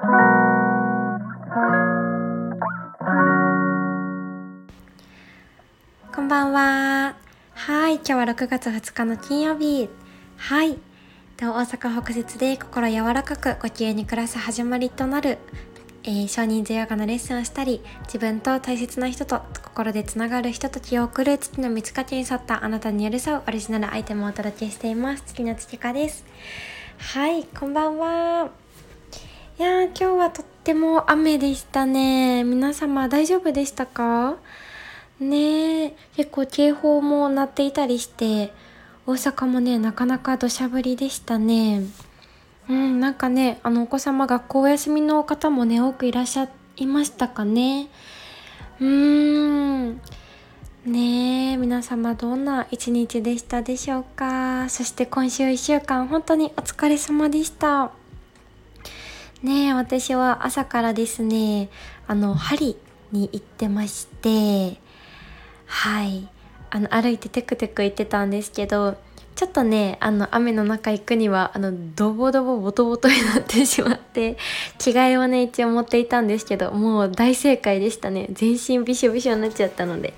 こんばんは。はい、今日は6月2日の金曜日。はい。大阪北節で心柔らかくご機嫌に暮らす始まりとなる、えー、少人数ヨガのレッスンをしたり、自分と大切な人と心でつながる人と気を送る月の満ち欠けに沿ったあなたに寄り添うオリジナルアイテムをお届けしています。月の月花です。はい、こんばんは。いやー、今日はとっても雨でしたね。皆様大丈夫でしたか？ねえ結構警報も鳴っていたりして大阪もねなかなか土砂降りでしたね。うんなんかねあのお子様学校お休みの方もね多くいらっしゃいましたかね。うーん。ねえ皆様どんな一日でしたでしょうか？そして今週1週間本当にお疲れ様でした。ね私は朝からですねあの針に行ってましてはい。あの歩いてテクテク行ってたんですけどちょっとねあの雨の中行くにはあのドボドボボトボトになってしまって着替えをね一応持っていたんですけどもう大正解でしたね。全身びしょびしょになっちゃったので。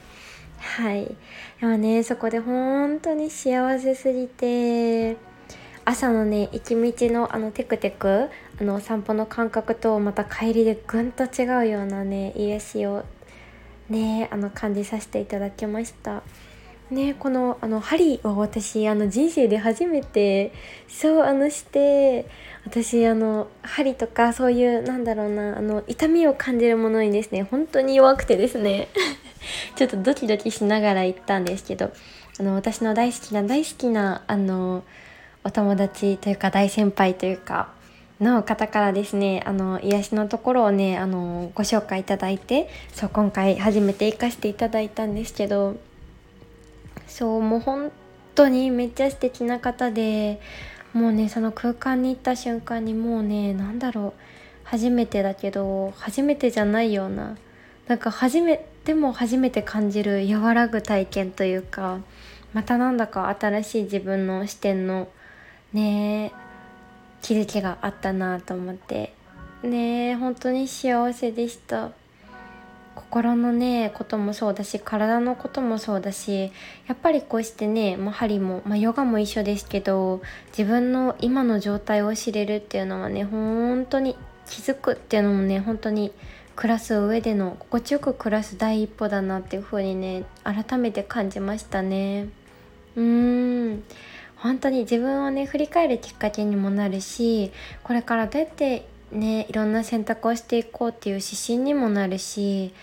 はい。でもねそこで本当に幸せすぎて朝のね行き道のあのテクテクの散歩の感覚とまた帰りでぐんと違うようなね癒しをねあの感じさせていただきました。ねこのあの針は私あの人生で初めてそうあのして私あの針とかそういうなんだろうなあの痛みを感じるものにですね本当に弱くてですね ちょっとドキドキしながら行ったんですけどあの私の大好きな大好きなあのお友達というか大先輩というかの方からですねあの癒しのところをねあのご紹介いただいてそう今回初めて行かせていただいたんですけどそうもう本当にめっちゃ素敵な方でもうねその空間に行った瞬間にもうね何だろう初めてだけど初めてじゃないようななんか初めても初めて感じる和らぐ体験というかまたなんだか新しい自分の視点のね気づきがあったなと思って。ね本当に幸せでした。心のねこともそうだし体のこともそうだしやっぱりこうしてね、まあ、針も、まあ、ヨガも一緒ですけど自分の今の状態を知れるっていうのはね本当に気づくっていうのもね本当に暮らす上での心地よく暮らす第一歩だなっていう風にね改めて感じましたね。うーん。本当に自分をね振り返るきっかけにもなるしこれからどうやってねいろんな選択をしていこうっていう指針にもなるし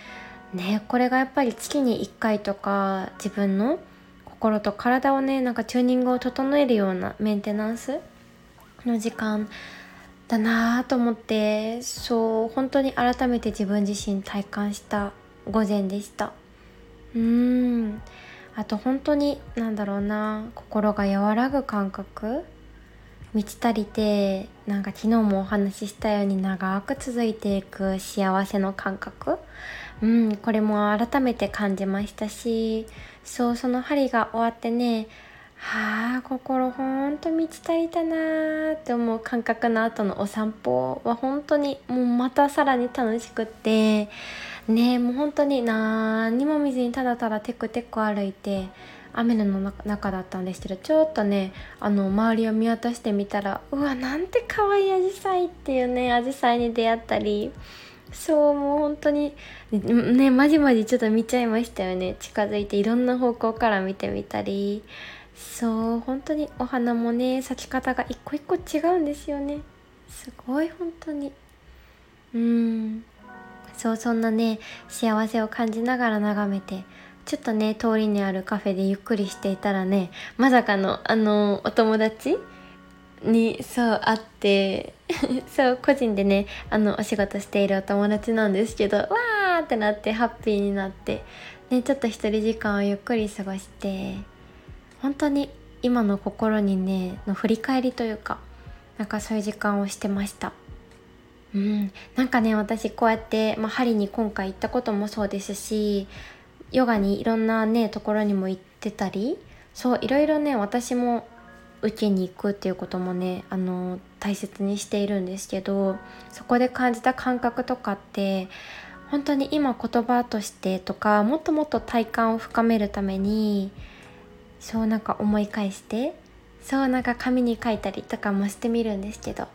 ねこれがやっぱり月に1回とか自分の心と体をねなんかチューニングを整えるようなメンテナンスの時間だなと思ってそう本当に改めて自分自身体感した午前でした。うーん。あと本当に何だろうな心が和らぐ感覚。満ち足りてなんか昨日もお話ししたように長く続いていく幸せの感覚。うんこれも改めて感じましたしそうその針が終わってねはあ心ほんと満ち足りたなーって思う感覚の後のお散歩は本当にもうまたさらに楽しくってねもう本当に何にも見ずにただただテクテク歩いて雨の中だったんですけどちょっとねあの周りを見渡してみたらうわなんて可愛いアジサイっていうねアジサイに出会ったりそうもう本当にねまじまじちょっと見ちゃいましたよね。近づいていろんな方向から見てみたり。そう本当にお花もね咲き方が一個一個違うんですよね。すごい本当に。うん。そうそんなね幸せを感じながら眺めてちょっとね通りにあるカフェでゆっくりしていたらねまさかのあのお友達にそう会って そう個人でねあのお仕事しているお友達なんですけどわーってなってハッピーになってねちょっと一人時間をゆっくり過ごして本当に今の心にねの振り返りというかなんかそういう時間をしてました。うん、なんかね私こうやって、まあ、針に今回行ったこともそうですしヨガにいろんなねところにも行ってたりそういろいろね私も受けに行くっていうこともねあの大切にしているんですけどそこで感じた感覚とかって本当に今言葉としてとかもっともっと体感を深めるためにそうなんか思い返してそうなんか紙に書いたりとかもしてみるんですけど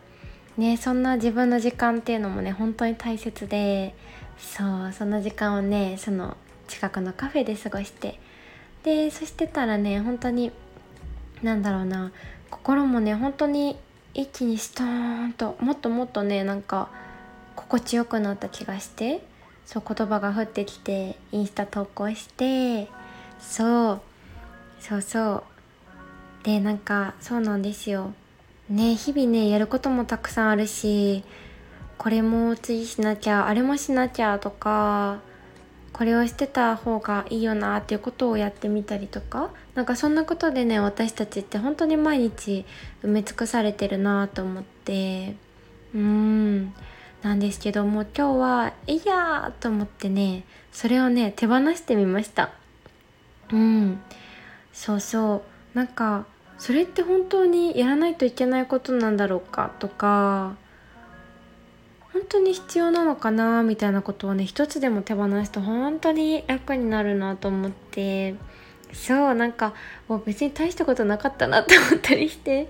ねそんな自分の時間っていうのもね本当に大切でそうその時間をねその近くのカフェで過ごしてでそしてたらね本当になんだろうな心もね本当に一気にストーンともっともっとねなんか心地よくなった気がしてそう言葉が降ってきてインスタ投稿してそうそうそう。でなんかそうなんですよ。ね日々ねやることもたくさんあるしこれも次しなきゃあれもしなきゃとかこれをしてた方がいいよなっていうことをやってみたりとかなんかそんなことでね私たちって本当に毎日埋め尽くされてるなと思ってうんなんですけども今日はいいやと思ってねそれをね手放してみました。うんそうそうなんかそれって本当にやらないといけないことなんだろうかとか本当に必要なのかなみたいなことをね一つでも手放すと本当に楽になるなと思ってそうなんかもう別に大したことなかったなって思ったりして。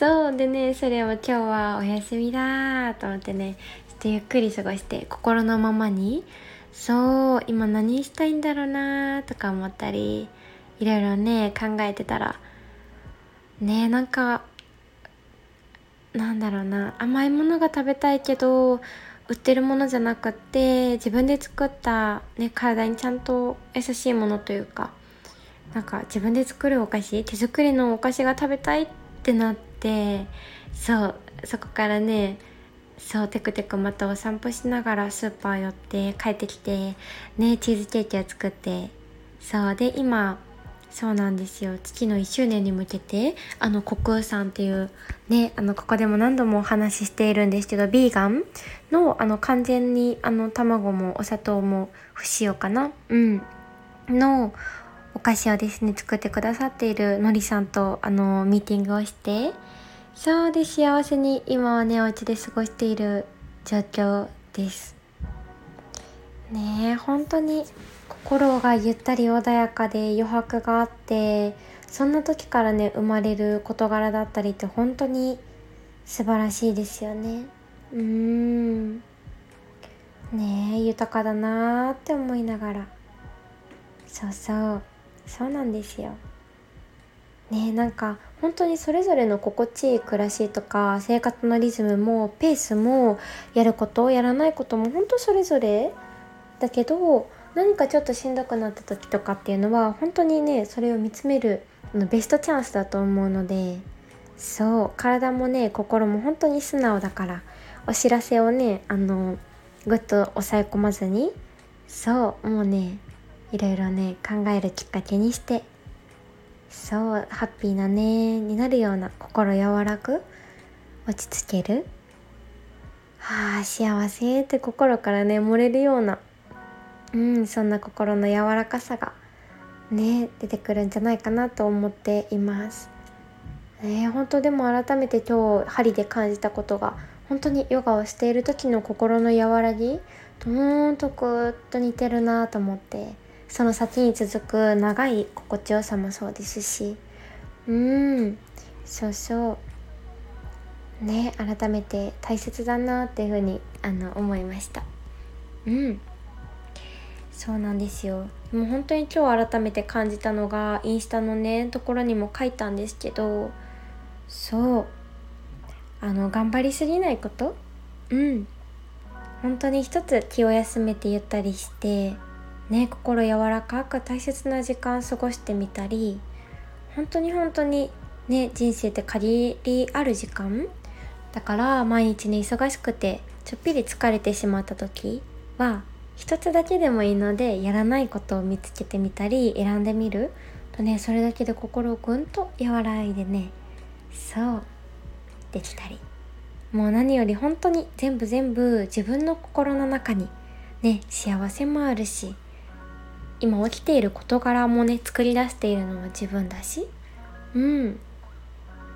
そうでねそれを今日はお休みだと思ってねちょっとゆっくり過ごして心のままにそう今何したいんだろうなとか思ったりいろいろね考えてたらねなんかなんだろうな甘いものが食べたいけど売ってるものじゃなくって自分で作った、ね、体にちゃんと優しいものというかなんか自分で作るお菓子手作りのお菓子が食べたいってなってそうそこからねそうテクテクまたお散歩しながらスーパー寄って帰ってきてねチーズケーキを作ってそうで今そうなんですよ。月の1周年に向けてあのコクーさんっていうねあのここでも何度もお話ししているんですけどビーガンのあの完全にあの卵もお砂糖も不使用かな？うん。のお菓子をですね作ってくださっているのりさんとあのミーティングをしてそうで幸せに今はねお家で過ごしている状況です。ねえ本当に心がゆったり穏やかで余白があってそんな時からね生まれる事柄だったりって本当に素晴らしいですよね。うーん。ねえ豊かだなーって思いながら。そうそう。そうなんですよ。ねなんか本当にそれぞれの心地いい暮らしとか生活のリズムもペースもやることやらないことも本当それぞれだけど何かちょっとしんどくなった時とかっていうのは本当にねそれを見つめるベストチャンスだと思うのでそう体もね心も本当に素直だからお知らせをねあのぐっと抑え込まずにそうもうねいろいろね考えるきっかけにしてそうハッピーなねになるような心柔らく落ち着ける。はあ幸せって心からね漏れるようなうんそんな心の柔らかさがね出てくるんじゃないかなと思っています。ね本当でも改めて今日針で感じたことが本当にヨガをしている時の心の和らぎとーんとぐっと似てるなと思ってその先に続く長い心地よさもそうですしうんそうそう。ね改めて大切だなっていうふうにあの思いました。うん。そうなんですよ。もう本当に今日改めて感じたのがインスタのねところにも書いたんですけどそう。あの頑張りすぎないこと？うん。本当に一つ気を休めてゆったりしてね心柔らかく大切な時間過ごしてみたり本当に本当にね人生って限りある時間？だから毎日ね忙しくてちょっぴり疲れてしまった時は一つだけでもいいのでやらないことを見つけてみたり選んでみる。とねそれだけで心をぐんと和らいでね。そう。できたり。もう何より本当に全部全部自分の心の中にね幸せもあるし今起きている事柄もね作り出しているのは自分だし。うん。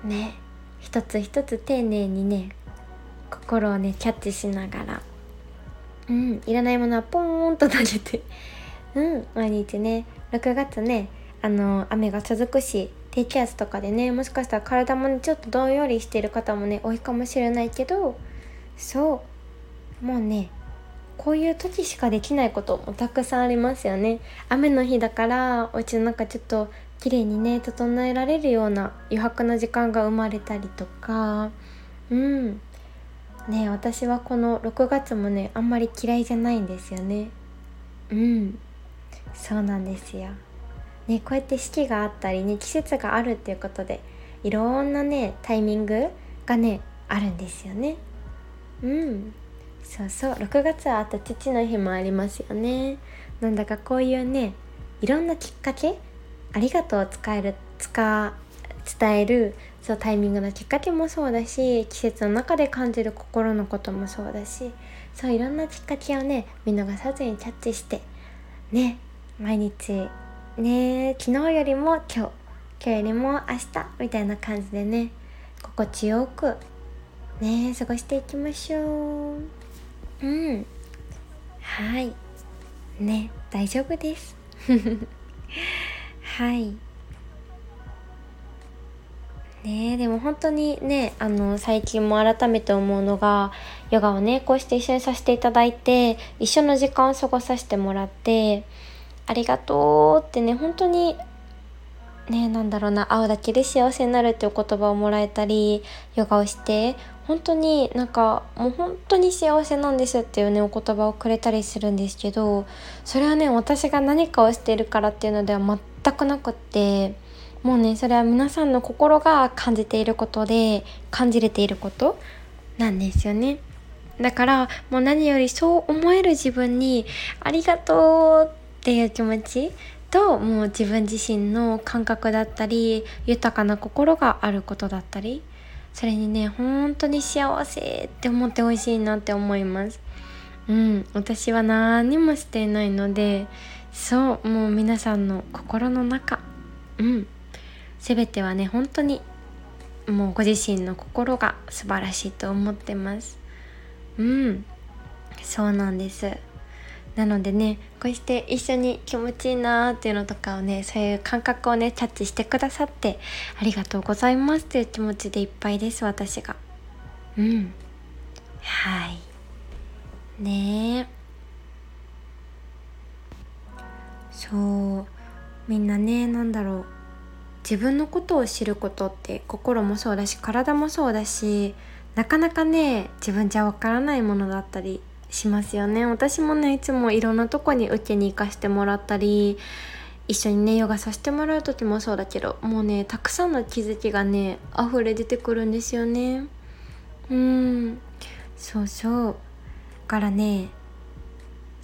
ね。一つ一つ丁寧にね心をねキャッチしながら。うんいらないものはポーンと投げて。うん毎日ね。6月ねあの雨が続くし低気圧とかでねもしかしたら体もねちょっとどんよりしてる方もね多いかもしれないけどそう。もうねこういう時しかできないこともたくさんありますよね。雨の日だからお家の中ちょっと綺麗にね整えられるような余白の時間が生まれたりとか。うん。ね私はこの6月もねあんまり嫌いじゃないんですよね。うん。そうなんですよ。ねこうやって四季があったりね季節があるっていうことでいろんなねタイミングがねあるんですよね。うん。そうそう。6月はあと父の日もありますよね。なんだかこういうねいろんなきっかけありがとうを使える使伝えるそうタイミングのきっかけもそうだし季節の中で感じる心のこともそうだしそういろんなきっかけをね見逃さずにキャッチしてね毎日ね昨日よりも今日今日よりも明日みたいな感じでね心地よくね過ごしていきましょう。うん。はい。ね大丈夫です。はい。ね。でも本当にねあの最近も改めて思うのがヨガをねこうして一緒にさせていただいて一緒の時間を過ごさせてもらってありがとうってね本当にねなんだろうな会うだけで幸せになるっていう言葉をもらえたりヨガをして本当になんかもう本当に幸せなんですっていうねお言葉をくれたりするんですけどそれはね私が何かをしているからっていうのでは全くなくってもうねそれは皆さんの心が感じていることで感じれていることなんですよね。だからもう何よりそう思える自分にありがとうっていう気持ちともう自分自身の感覚だったり豊かな心があることだったりそれにね本当に幸せって思ってほしいなって思います。うん私は何もしていないのでそうもう皆さんの心の中。うん。全てはね本当にもうご自身の心が素晴らしいと思ってます。うん。そうなんです。なのでねこうして一緒に気持ちいいなーっていうのとかをねそういう感覚をねキャッチしてくださってありがとうございますっていう気持ちでいっぱいです私が。うん。はい。ねえそう。みんなね何だろう。自分のことを知ることって心もそうだし体もそうだしなかなかね自分じゃわからないものだったりしますよね。私もねいつもいろんなとこに受けに行かせてもらったり一緒にねヨガさせてもらう時もそうだけどもうねたくさんの気づきがね溢れ出てくるんですよね。うん。そうそう。だからね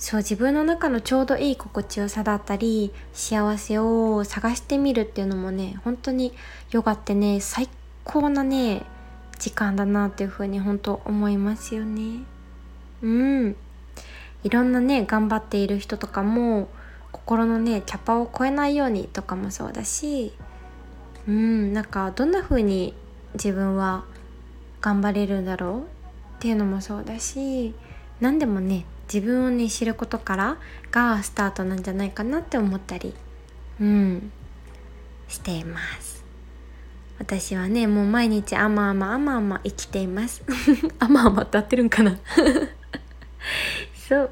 そう自分の中のちょうどいい心地よさだったり幸せを探してみるっていうのもね本当にヨガってね最高なね時間だなっていうふうに本当思いますよね。うん。いろんなね頑張っている人とかも心のねキャパを超えないようにとかもそうだしうん。なんかどんな風に自分は頑張れるんだろうっていうのもそうだし何でもね自分をね知ることからがスタートなんじゃないかなって思ったりうんしています。私はねもう毎日あまあまあまあま生きています。あまあまって合ってるんかな。そう。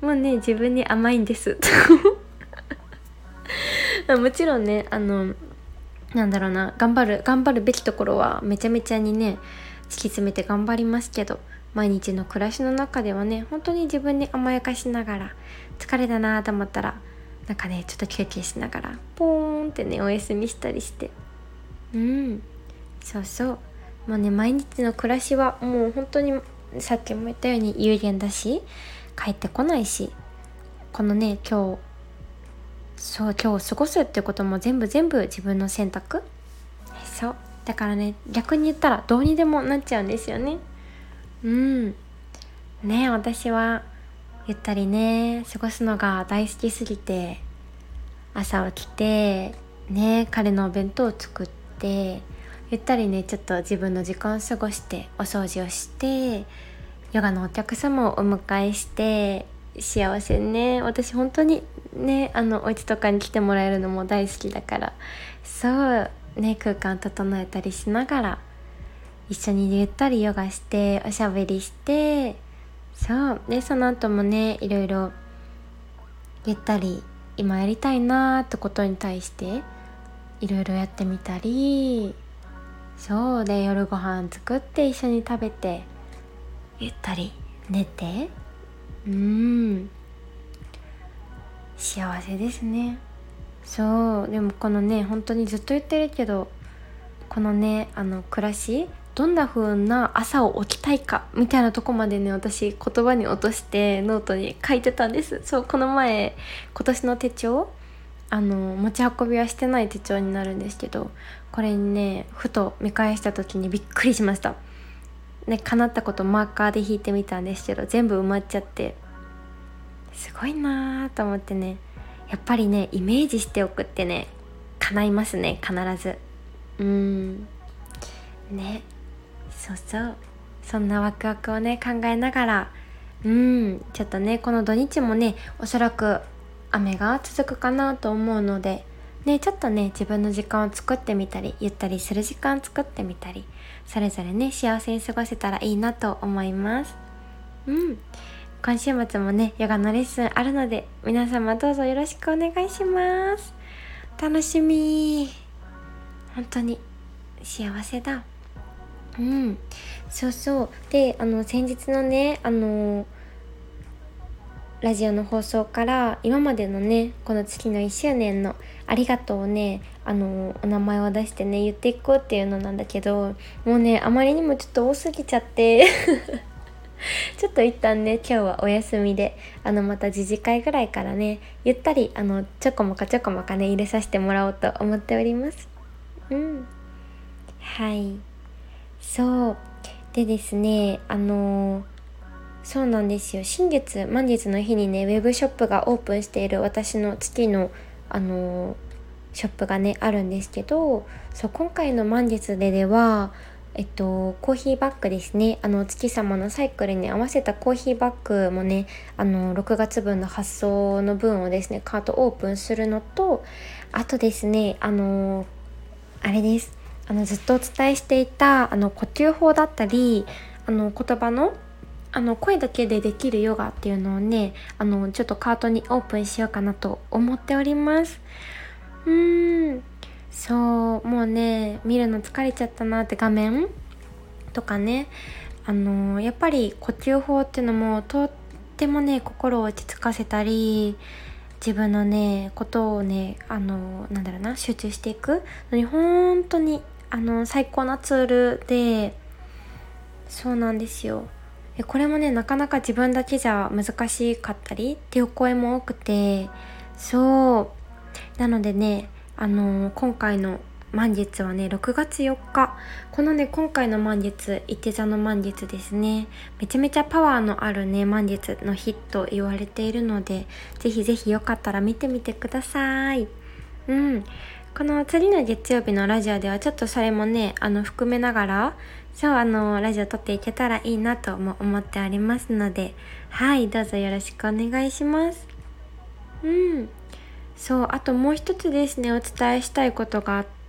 もうね自分に甘いんです。もちろんねあのなんだろうな頑張る頑張るべきところはめちゃめちゃにね突き詰めて頑張りますけど毎日の暮らしの中ではね本当に自分に甘やかしながら疲れたなと思ったらなんかねちょっと休憩しながらポーンってねお休みしたりして。うん。そうそう。もうね毎日の暮らしはもう本当にさっきも言ったように有限だし帰ってこないしこのね今日そう今日過ごすってことも全部全部自分の選択。そう。だからね逆に言ったらどうにでもなっちゃうんですよね。うん。ね私はゆったりね過ごすのが大好きすぎて朝起きてね彼のお弁当を作ってゆったりねちょっと自分の時間を過ごしてお掃除をしてヨガのお客様をお迎えして幸せね私本当にねあのお家とかに来てもらえるのも大好きだからそうね空間整えたりしながら一緒にゆったりヨガしておしゃべりしてそう。でその後もねいろいろゆったり今やりたいなーってことに対していろいろやってみたりそう。で夜ご飯作って一緒に食べてゆったり寝てうん。幸せですね。そう。でもこのね本当にずっと言ってるけどこのねあの暮らしどんな風な朝を起きたいかみたいなとこまでね私言葉に落としてノートに書いてたんです。そうこの前今年の手帳あの持ち運びはしてない手帳になるんですけどこれにねふと見返した時にびっくりしました。ね叶ったことマーカーで引いてみたんですけど全部埋まっちゃってすごいなーと思ってね。やっぱりねイメージしておくってね叶いますね必ず。うん。ね。そうそう。そんなワクワクをね考えながら。うん。ちょっとねこの土日もねおそらく雨が続くかなと思うので。ねちょっとね自分の時間を作ってみたりゆったりする時間作ってみたりそれぞれね幸せに過ごせたらいいなと思います。うん。今週末もねヨガのレッスンあるので皆様どうぞよろしくお願いします。楽しみ。本当に幸せだ。うん。そうそう。であの先日のねあのラジオの放送から今までのねこの月の1周年のありがとうをねあのお名前を出してね言っていこうっていうのなんだけどもうねあまりにもちょっと多すぎちゃって ちょっと一旦ね今日はお休みであのまた次次回ぐらいからねゆったりあのちょこまかちょこまかね入れさせてもらおうと思っております。うん。はい。そう。でですねあのそうなんですよ。新月満月の日にねウェブショップがオープンしている私の月のあのショップがねあるんですけどそう今回の満月でではえっと、コーヒーバッグですね。あの月様のサイクルに合わせたコーヒーバッグもねあの6月分の発送の分をですねカートオープンするのとあとですねあのあれです。あのずっとお伝えしていたあの呼吸法だったりあの言葉のあの声だけでできるヨガっていうのをねあのちょっとカートにオープンしようかなと思っております。うーん。そうもうね見るの疲れちゃったなって画面とかねあのやっぱり呼吸法っていうのもとってもね心を落ち着かせたり自分のねことをねあのなんだろうな集中していく。のに本当にあの最高なツールでそうなんですよ。これもねなかなか自分だけじゃ難しかったりっていう声も多くてそう。なのでねあの今回の満月はね6月4日。このね今回の満月伊手座の満月ですね。めちゃめちゃパワーのあるね満月の日と言われているのでぜひぜひよかったら見てみてください。うん。この次の月曜日のラジオではちょっとそれもねあの含めながらそうあのラジオ撮っていけたらいいなとも思っておりますのではいどうぞよろしくお願いします。うん。そうあともう一つですねお伝えしたいことがあって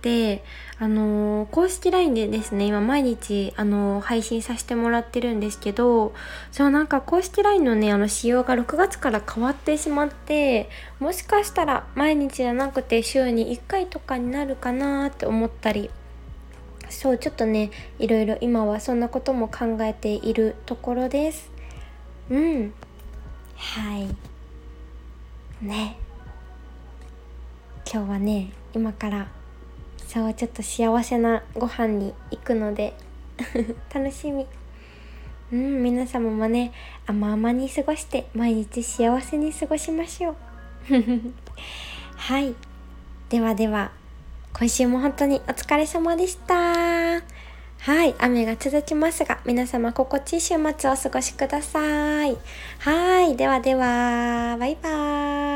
あの、公式 LINE でですね今毎日あの、配信させてもらってるんですけどそうなんか公式 LINE のねあの仕様が6月から変わってしまってもしかしたら毎日じゃなくて週に1回とかになるかなって思ったりそうちょっとねいろいろ今はそんなことも考えているところです。うん。はい。ね。今日はね今からそうちょっと幸せなご飯に行くので 楽しみ。うん皆様もね甘々に過ごして毎日幸せに過ごしましょう。はい。ではでは今週も本当にお疲れ様でした。はい、雨が続きますが、皆様心地いい週末をお過ごしください。はい、ではでは、バイバーイ。